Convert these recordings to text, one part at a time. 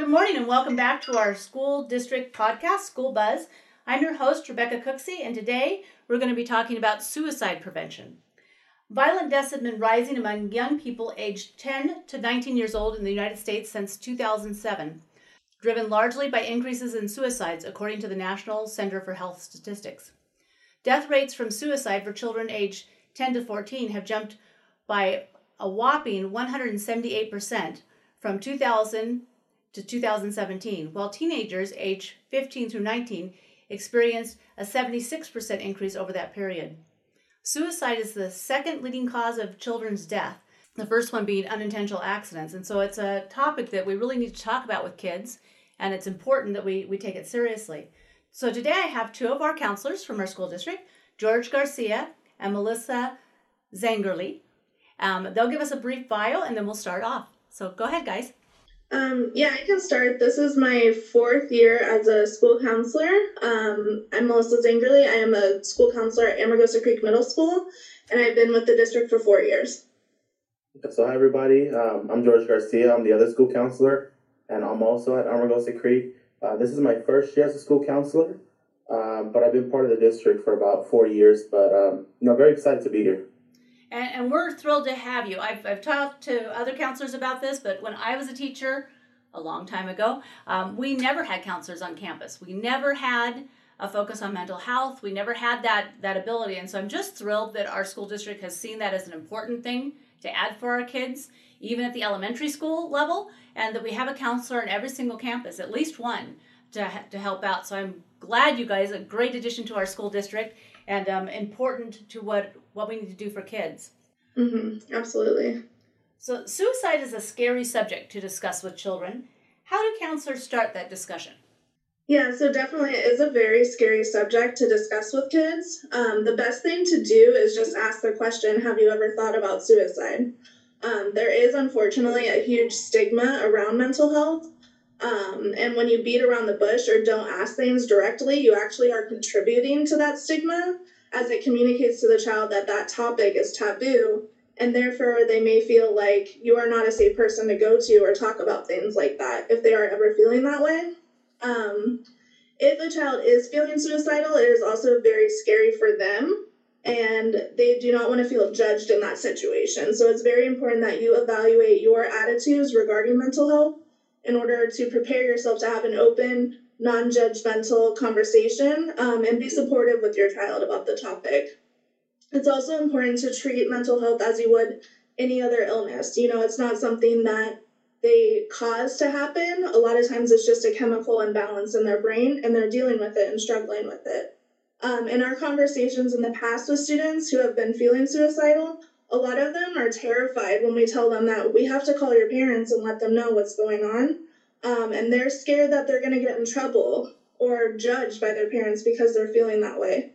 Good morning and welcome back to our school district podcast, School Buzz. I'm your host, Rebecca Cooksey, and today we're going to be talking about suicide prevention. Violent deaths have been rising among young people aged 10 to 19 years old in the United States since 2007, driven largely by increases in suicides, according to the National Center for Health Statistics. Death rates from suicide for children aged 10 to 14 have jumped by a whopping 178% from 2000 to 2017, while teenagers aged 15 through 19 experienced a 76% increase over that period. Suicide is the second leading cause of children's death, the first one being unintentional accidents. And so it's a topic that we really need to talk about with kids, and it's important that we, we take it seriously. So today I have two of our counselors from our school district, George Garcia and Melissa Zangerly. Um, they'll give us a brief bio and then we'll start off. So go ahead, guys. Um, yeah, I can start. This is my fourth year as a school counselor. Um, I'm Melissa Zangerly. I am a school counselor at Amargosa Creek Middle School, and I've been with the district for four years. So, hi, everybody. Um, I'm George Garcia. I'm the other school counselor, and I'm also at Amargosa Creek. Uh, this is my first year as a school counselor, um, but I've been part of the district for about four years. But, um, you know, very excited to be here. And, and we're thrilled to have you. I've, I've talked to other counselors about this, but when I was a teacher a long time ago, um, we never had counselors on campus. We never had a focus on mental health. We never had that that ability, and so I'm just thrilled that our school district has seen that as an important thing to add for our kids, even at the elementary school level, and that we have a counselor in every single campus, at least one, to to help out. So I'm glad you guys a great addition to our school district and um, important to what what we need to do for kids. Mm-hmm, absolutely. So, suicide is a scary subject to discuss with children. How do counselors start that discussion? Yeah, so definitely it is a very scary subject to discuss with kids. Um, the best thing to do is just ask the question Have you ever thought about suicide? Um, there is unfortunately a huge stigma around mental health. Um, and when you beat around the bush or don't ask things directly, you actually are contributing to that stigma as it communicates to the child that that topic is taboo and therefore they may feel like you are not a safe person to go to or talk about things like that if they are ever feeling that way. Um, if a child is feeling suicidal it is also very scary for them and they do not want to feel judged in that situation. So it's very important that you evaluate your attitudes regarding mental health in order to prepare yourself to have an open non judgmental conversation um, and be supportive with your child about the topic. It's also important to treat mental health as you would any other illness. You know, it's not something that they cause to happen. A lot of times it's just a chemical imbalance in their brain and they're dealing with it and struggling with it. Um, in our conversations in the past with students who have been feeling suicidal, a lot of them are terrified when we tell them that we have to call your parents and let them know what's going on um, and they're scared that they're going to get in trouble or judged by their parents because they're feeling that way.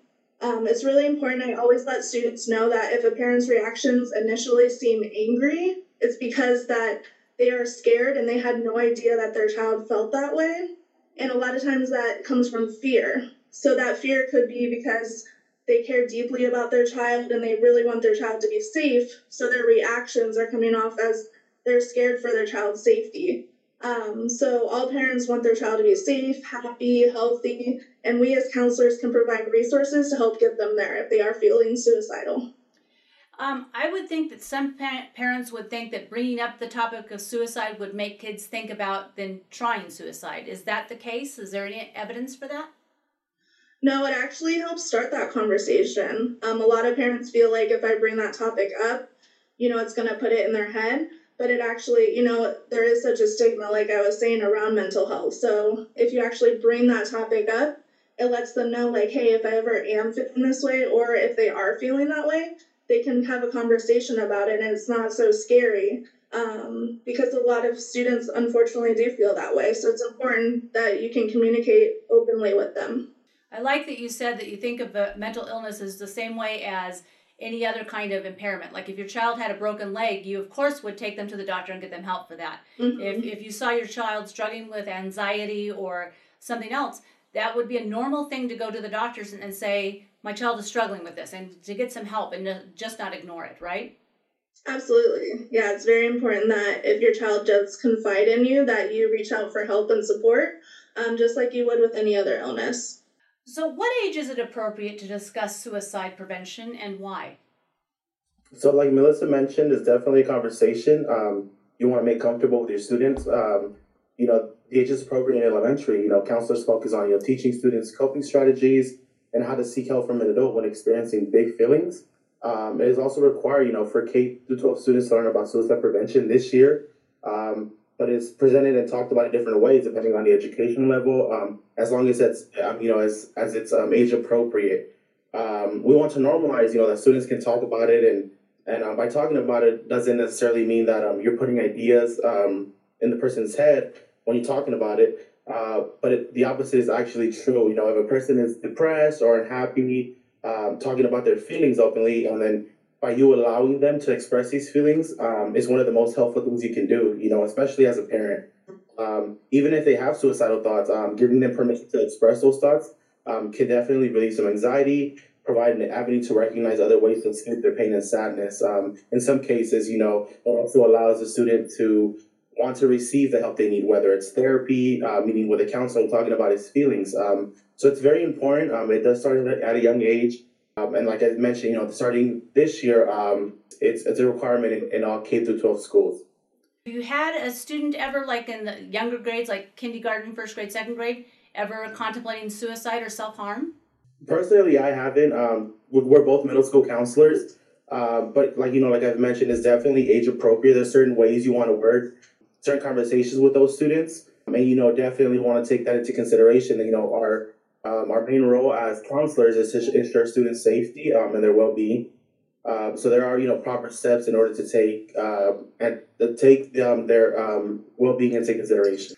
Um, it's really important. I always let students know that if a parent's reactions initially seem angry, it's because that they are scared and they had no idea that their child felt that way. And a lot of times that comes from fear. So that fear could be because they care deeply about their child and they really want their child to be safe. So their reactions are coming off as they're scared for their child's safety. Um, so all parents want their child to be safe, happy, healthy, and we as counselors can provide resources to help get them there if they are feeling suicidal. Um, I would think that some pa- parents would think that bringing up the topic of suicide would make kids think about then trying suicide. Is that the case? Is there any evidence for that? No, it actually helps start that conversation. Um, a lot of parents feel like if I bring that topic up, you know, it's going to put it in their head but it actually, you know, there is such a stigma, like I was saying, around mental health. So if you actually bring that topic up, it lets them know, like, hey, if I ever am feeling this way, or if they are feeling that way, they can have a conversation about it and it's not so scary. Um, because a lot of students unfortunately do feel that way. So it's important that you can communicate openly with them. I like that you said that you think of mental illness as the same way as any other kind of impairment. Like if your child had a broken leg, you of course would take them to the doctor and get them help for that. Mm-hmm. If, if you saw your child struggling with anxiety or something else, that would be a normal thing to go to the doctors and, and say, my child is struggling with this and to get some help and just not ignore it, right? Absolutely. Yeah, it's very important that if your child does confide in you, that you reach out for help and support, um, just like you would with any other illness. So, what age is it appropriate to discuss suicide prevention and why? So, like Melissa mentioned, it's definitely a conversation. Um, you want to make comfortable with your students. Um, you know, the age is appropriate in elementary. You know, counselors focus on you know teaching students coping strategies and how to seek help from an adult when experiencing big feelings. Um, it is also required, you know, for K through 12 students to learn about suicide prevention this year. Um, but it's presented and talked about in different ways depending on the education level. Um, as long as it's, um, you know, as as it's um, age appropriate. Um, we want to normalize, you know, that students can talk about it, and and uh, by talking about it doesn't necessarily mean that um, you're putting ideas in the person's head when you're talking about it. Uh, but it, the opposite is actually true. You know, if a person is depressed or unhappy, talking about their feelings openly, and then by you allowing them to express these feelings um, is one of the most helpful things you can do. You know, especially as a parent. Um, even if they have suicidal thoughts, um, giving them permission to express those thoughts um, can definitely relieve some anxiety, provide an avenue to recognize other ways to escape their pain and sadness. Um, in some cases, you know, it also allows the student to want to receive the help they need, whether it's therapy, uh, meeting with a counselor, talking about his feelings. Um, so it's very important. It does start at a young age. Um, and like I mentioned, you know, starting this year, um, it's, it's a requirement in, in all K through 12 schools. Have you had a student ever, like in the younger grades, like kindergarten, first grade, second grade, ever contemplating suicide or self harm? Personally, I haven't. Um, we're both middle school counselors. Uh, but like you know, like I've mentioned, it's definitely age appropriate. There's certain ways you want to word certain conversations with those students, and you know, definitely want to take that into consideration. You know, our um, our main role as counselors is to ensure student safety um, and their well being. Uh, so there are you know proper steps in order to take uh, and to take um, their um, well being into consideration.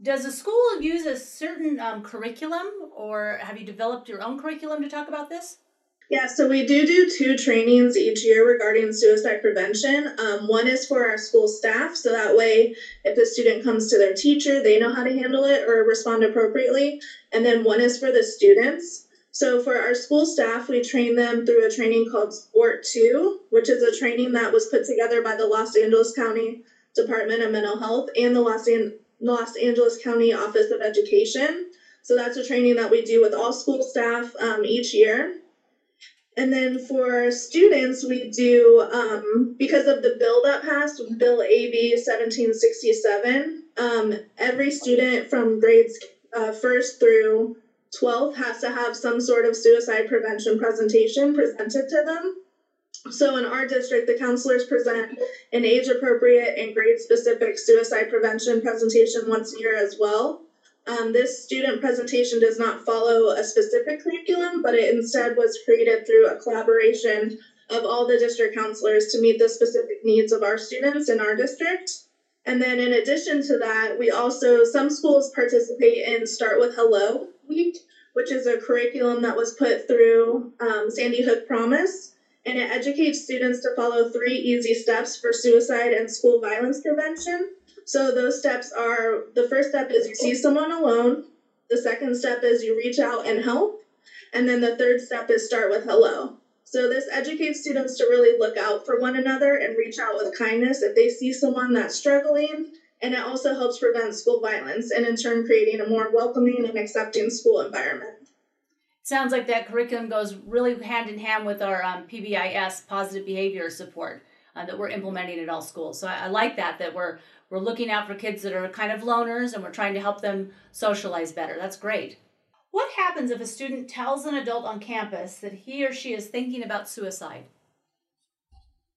Does the school use a certain um, curriculum, or have you developed your own curriculum to talk about this? Yeah, so we do do two trainings each year regarding suicide prevention. Um, one is for our school staff, so that way, if a student comes to their teacher, they know how to handle it or respond appropriately. And then one is for the students. So for our school staff, we train them through a training called Sport 2, which is a training that was put together by the Los Angeles County Department of Mental Health and the Los, An- Los Angeles County Office of Education. So that's a training that we do with all school staff um, each year. And then for students, we do, um, because of the bill that passed, Bill AB 1767, um, every student from grades uh, first through 12 has to have some sort of suicide prevention presentation presented to them. So in our district, the counselors present an age appropriate and grade specific suicide prevention presentation once a year as well. Um, this student presentation does not follow a specific curriculum, but it instead was created through a collaboration of all the district counselors to meet the specific needs of our students in our district. And then in addition to that, we also, some schools participate in Start with Hello Week, which is a curriculum that was put through um, Sandy Hook Promise. And it educates students to follow three easy steps for suicide and school violence prevention. So those steps are the first step is you see someone alone. The second step is you reach out and help. And then the third step is start with hello. So this educates students to really look out for one another and reach out with kindness if they see someone that's struggling. And it also helps prevent school violence and in turn creating a more welcoming and accepting school environment. Sounds like that curriculum goes really hand in hand with our um, PBIS positive behavior support uh, that we're implementing at all schools. So I, I like that that we're we're looking out for kids that are kind of loners and we're trying to help them socialize better. That's great. What happens if a student tells an adult on campus that he or she is thinking about suicide?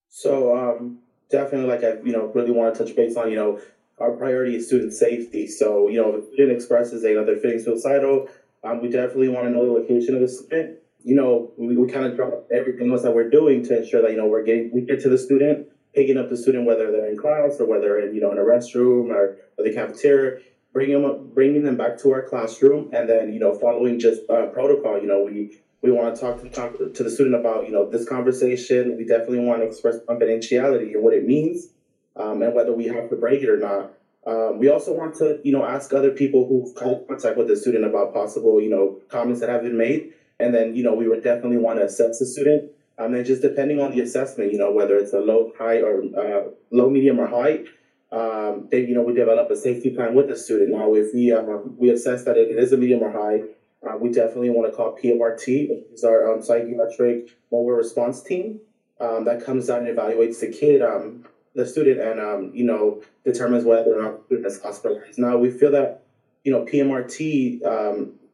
So um, definitely, like I you know really want to touch base on you know our priority is student safety. So you know if a student expresses they're feeling suicidal, um, we definitely want to know the location of the student. You know we, we kind of drop everything else that we're doing to ensure that you know we're getting we get to the student picking up the student whether they're in class or whether in you know in a restroom or, or the cafeteria, bringing them up, bringing them back to our classroom, and then you know following just uh, protocol. You know we we want to talk to talk to the student about you know this conversation. We definitely want to express confidentiality and what it means, um, and whether we have to break it or not. Um, we also want to you know ask other people who've in contact with the student about possible you know comments that have been made, and then you know we would definitely want to assess the student Um, and just depending on the assessment, you know, whether it's a low, high, or uh, low, medium, or high, um, then you know we develop a safety plan with the student. Now, if we uh, we assess that it is a medium or high, uh, we definitely want to call PMRT, which is our um, psychiatric mobile response team. Um, that comes out and evaluates the kid, um, the student, and um, you know determines whether or not the student is hospitalized. Now, we feel that you know PMRT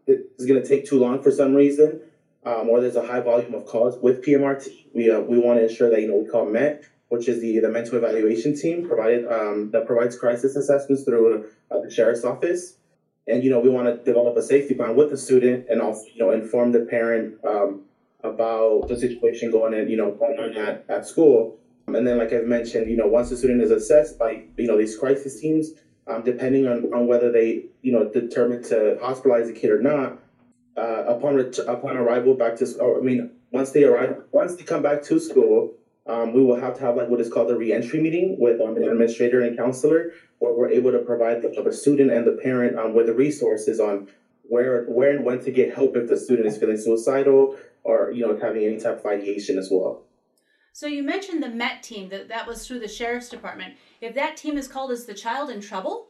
is going to take too long for some reason, um, or there's a high volume of calls with PMRT. We uh, we want to ensure that you know we call MET, which is the the mental evaluation team provided um, that provides crisis assessments through uh, the sheriff's office and you know we want to develop a safety plan with the student and also you know inform the parent um, about the situation going in you know going on at, at school and then like i've mentioned you know once the student is assessed by you know these crisis teams um, depending on, on whether they you know determined to hospitalize the kid or not uh, upon ret- upon arrival back to school i mean once they arrive once they come back to school um, we will have to have like what is called a reentry meeting with um, an administrator and counselor where we're able to provide the, the student and the parent um, with the resources on where where and when to get help if the student is feeling suicidal or you know having any type of ideation as well. So you mentioned the MET team that that was through the sheriff's department. If that team is called, as the child in trouble?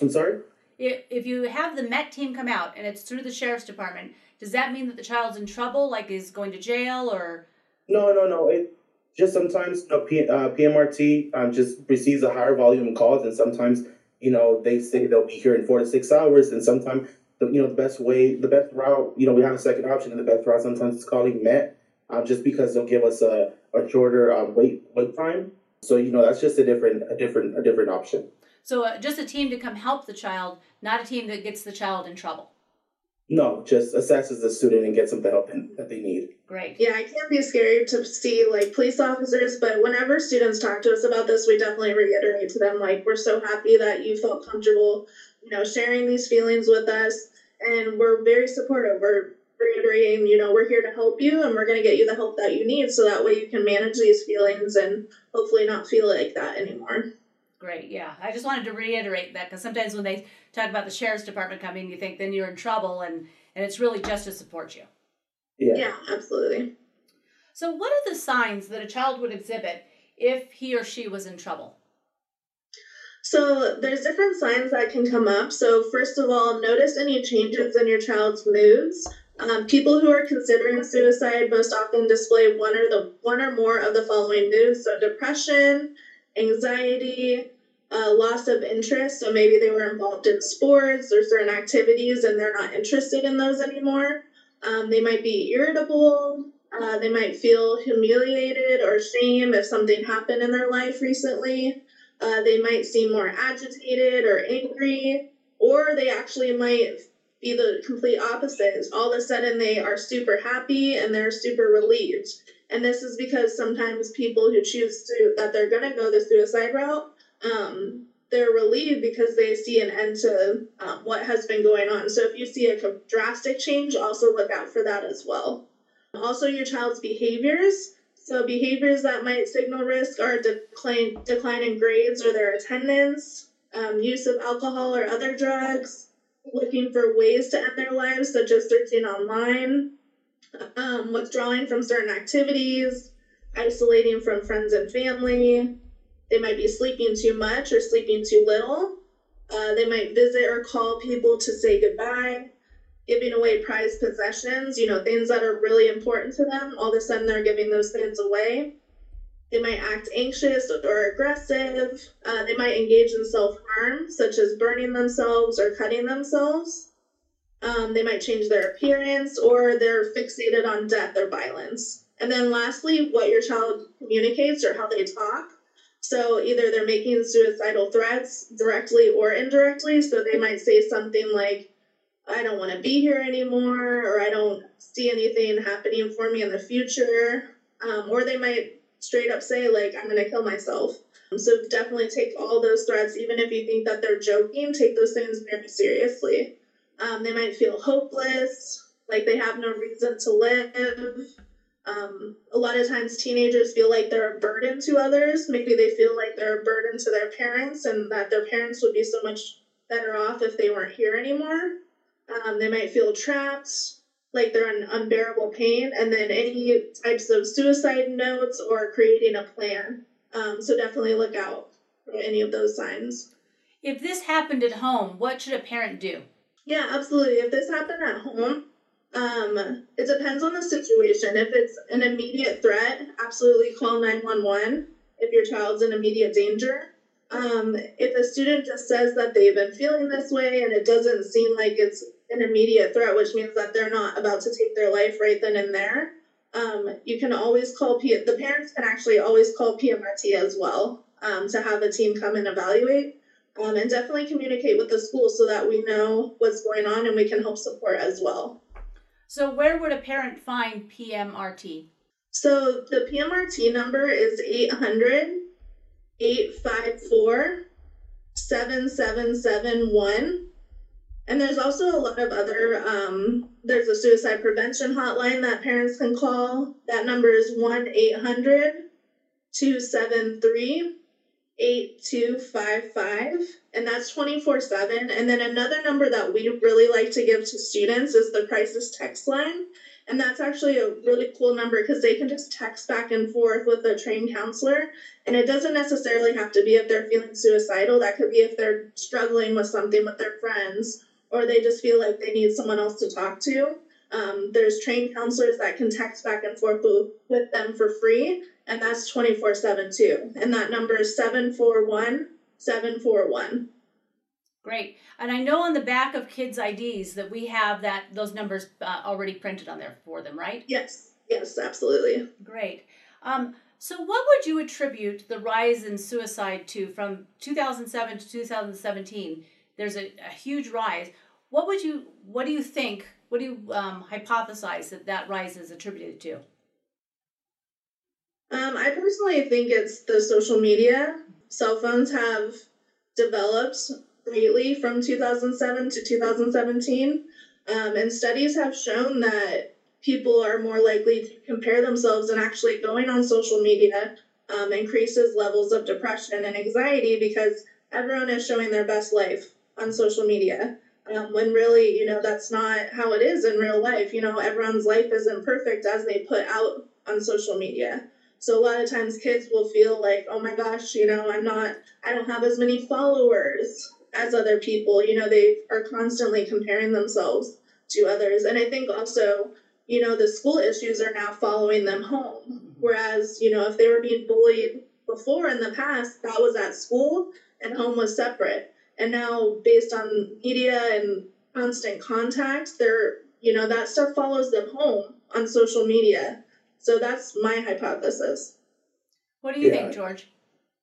I'm sorry. If if you have the MET team come out and it's through the sheriff's department, does that mean that the child's in trouble, like is going to jail or? No, no, no. It just sometimes know, P, uh, PMRT um, just receives a higher volume of calls, and sometimes you know they say they'll be here in four to six hours, and sometimes the you know the best way, the best route, you know, we have a second option, and the best route sometimes is calling Met, um, just because they'll give us a, a shorter um, wait wait time. So you know that's just a different a different a different option. So uh, just a team to come help the child, not a team that gets the child in trouble. No, just assesses the student and gets them the help that they need. Great. Yeah, it can be scary to see like police officers, but whenever students talk to us about this, we definitely reiterate to them like we're so happy that you felt comfortable, you know, sharing these feelings with us, and we're very supportive. We're reiterating, you know, we're here to help you, and we're going to get you the help that you need, so that way you can manage these feelings and hopefully not feel like that anymore. Great. Yeah, I just wanted to reiterate that because sometimes when they talk about the sheriff's department coming, you think then you're in trouble, and and it's really just to support you. Yeah. Yeah, absolutely. So, what are the signs that a child would exhibit if he or she was in trouble? So, there's different signs that can come up. So, first of all, notice any changes in your child's moods. Um, people who are considering suicide most often display one or the one or more of the following moods: so depression, anxiety, uh, loss of interest. So maybe they were involved in sports or certain activities and they're not interested in those anymore. Um, they might be irritable. Uh, they might feel humiliated or shame if something happened in their life recently. Uh, they might seem more agitated or angry, or they actually might be the complete opposite. All of a sudden, they are super happy and they're super relieved. And this is because sometimes people who choose to that they're going to go the suicide route um, they're relieved because they see an end to um, what has been going on. So if you see a drastic change, also look out for that as well. Also, your child's behaviors. So behaviors that might signal risk are decline, decline in grades or their attendance, um, use of alcohol or other drugs, looking for ways to end their lives, such as searching online, um, withdrawing from certain activities, isolating from friends and family, they might be sleeping too much or sleeping too little. Uh, they might visit or call people to say goodbye, giving away prized possessions, you know, things that are really important to them. All of a sudden, they're giving those things away. They might act anxious or aggressive. Uh, they might engage in self harm, such as burning themselves or cutting themselves. Um, they might change their appearance or they're fixated on death or violence. And then, lastly, what your child communicates or how they talk. So either they're making suicidal threats directly or indirectly. So they might say something like, I don't want to be here anymore, or I don't see anything happening for me in the future. Um, or they might straight up say, like, I'm going to kill myself. So definitely take all those threats, even if you think that they're joking, take those things very seriously. Um, they might feel hopeless, like they have no reason to live. Um, a lot of times teenagers feel like they're a burden to others. Maybe they feel like they're a burden to their parents and that their parents would be so much better off if they weren't here anymore. Um, they might feel trapped. like they're in unbearable pain, and then any types of suicide notes or creating a plan. Um, so definitely look out for any of those signs. If this happened at home, what should a parent do? Yeah, absolutely. If this happened at home, um, it depends on the situation. If it's an immediate threat, absolutely call 911 if your child's in immediate danger. Um, if a student just says that they've been feeling this way and it doesn't seem like it's an immediate threat, which means that they're not about to take their life right then and there, um, you can always call P- the parents can actually always call PMRT as well um, to have a team come and evaluate. Um, and definitely communicate with the school so that we know what's going on and we can help support as well. So, where would a parent find PMRT? So, the PMRT number is 800 854 7771. And there's also a lot of other, um, there's a suicide prevention hotline that parents can call. That number is 1 800 273 8255 and that's 24 7 and then another number that we really like to give to students is the crisis text line and that's actually a really cool number because they can just text back and forth with a trained counselor. And it doesn't necessarily have to be if they're feeling suicidal. That could be if they're struggling with something with their friends or they just feel like they need someone else to talk to. Um, there's trained counselors that can text back and forth with them for free. And that's 24 7 too. And that number is 741 741. Great. And I know on the back of kids' IDs that we have that those numbers uh, already printed on there for them, right? Yes. Yes, absolutely. Great. Um, so, what would you attribute the rise in suicide to from 2007 to 2017? There's a, a huge rise. What would you? What do you think? What do you um, hypothesize that that rise is attributed to? Um, I personally think it's the social media. Cell phones have developed greatly from 2007 to 2017. Um, and studies have shown that people are more likely to compare themselves and actually going on social media um, increases levels of depression and anxiety because everyone is showing their best life on social media. Um, when really, you know, that's not how it is in real life. You know, everyone's life isn't perfect as they put out on social media. So a lot of times kids will feel like, oh my gosh, you know, I'm not, I don't have as many followers as other people. You know, they are constantly comparing themselves to others. And I think also, you know, the school issues are now following them home. Mm-hmm. Whereas, you know, if they were being bullied before in the past, that was at school and home was separate. And now, based on media and constant contact, they're, you know, that stuff follows them home on social media. So that's my hypothesis. What do you yeah. think, George?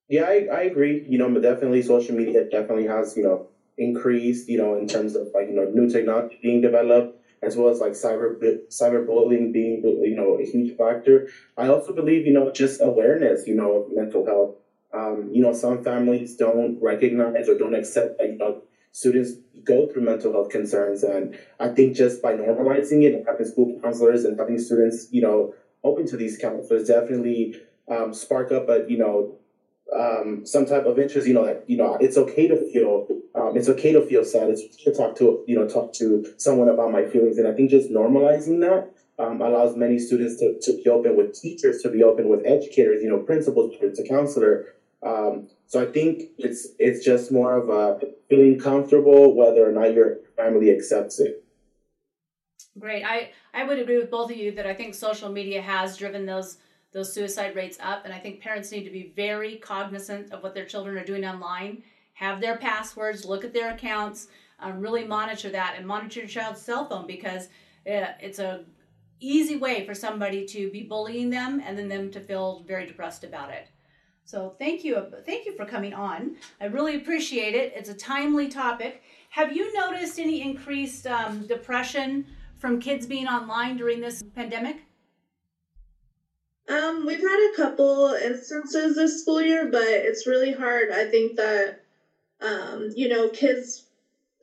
Yeah, I, I agree. You know, but definitely social media definitely has, you know, increased, you know, in terms of like, you know, new technology being developed, as well as like cyber cyberbullying being, you know, a huge factor. I also believe, you know, just awareness, you know, of mental health. Um, you know, some families don't recognize or don't accept that, you know, students go through mental health concerns. And I think just by normalizing it and having school counselors and having students, you know, open to these counselors definitely um, spark up a, you know, um, some type of interest, you know, that you know, it's okay to feel, um, it's okay to feel sad. It's to talk to, you know, talk to someone about my feelings, and I think just normalizing that um, allows many students to, to be open with teachers, to be open with educators, you know, principals, to counselor. Um, so I think it's it's just more of a feeling comfortable whether or not your family accepts it. Great. I I would agree with both of you that I think social media has driven those those suicide rates up. And I think parents need to be very cognizant of what their children are doing online, have their passwords, look at their accounts, um, really monitor that, and monitor your child's cell phone because uh, it's a easy way for somebody to be bullying them and then them to feel very depressed about it. So thank you, thank you for coming on. I really appreciate it. It's a timely topic. Have you noticed any increased um, depression from kids being online during this pandemic? Um, we've had a couple instances this school year, but it's really hard. I think that, um, you know, kids,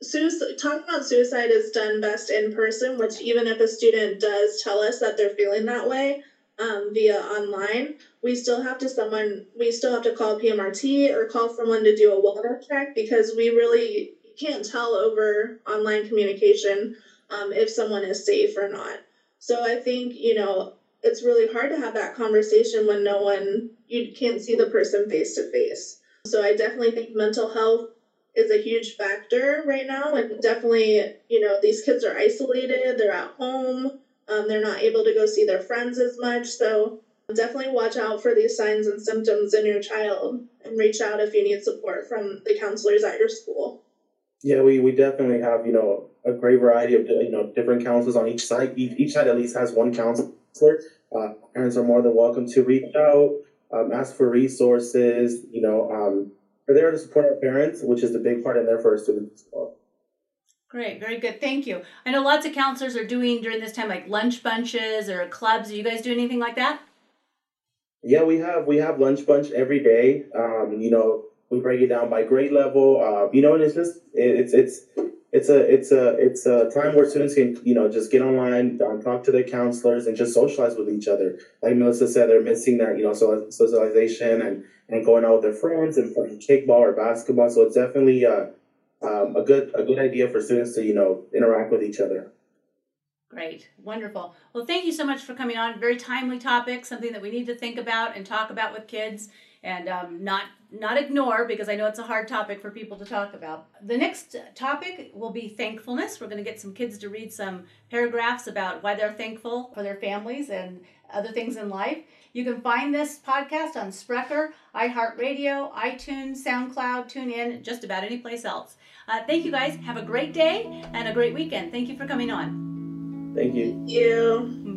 suicide, talking about suicide is done best in person, which even if a student does tell us that they're feeling that way um, via online, we still have to someone, we still have to call PMRT or call someone to do a welfare check because we really can't tell over online communication um, if someone is safe or not. So I think, you know, it's really hard to have that conversation when no one, you can't see the person face to face. So I definitely think mental health is a huge factor right now. And definitely, you know, these kids are isolated, they're at home, um, they're not able to go see their friends as much. So definitely watch out for these signs and symptoms in your child and reach out if you need support from the counselors at your school. Yeah, we, we definitely have, you know, a great variety of, you know, different counselors on each site. Each, each site at least has one counselor. Uh, parents are more than welcome to reach out, um, ask for resources, you know, um, are there to support our parents, which is the big part in there for our students as well. Great, very good. Thank you. I know lots of counselors are doing during this time like lunch bunches or clubs. Do you guys do anything like that? Yeah, we have we have lunch bunch every day. Um, you know, we break it down by grade level. Uh, you know, and it's just it's it's it's a it's a it's a time where students can you know just get online, um, talk to their counselors, and just socialize with each other. Like Melissa said, they're missing that you know socialization and and going out with their friends and playing kickball or basketball. So it's definitely uh, um, a good a good idea for students to you know interact with each other. Great, wonderful. Well, thank you so much for coming on. Very timely topic, something that we need to think about and talk about with kids, and um, not not ignore because I know it's a hard topic for people to talk about. The next topic will be thankfulness. We're going to get some kids to read some paragraphs about why they're thankful for their families and other things in life. You can find this podcast on Spreaker, iHeartRadio, iTunes, SoundCloud, TuneIn, just about any place else. Uh, thank you guys. Have a great day and a great weekend. Thank you for coming on. Thank you. Thank you.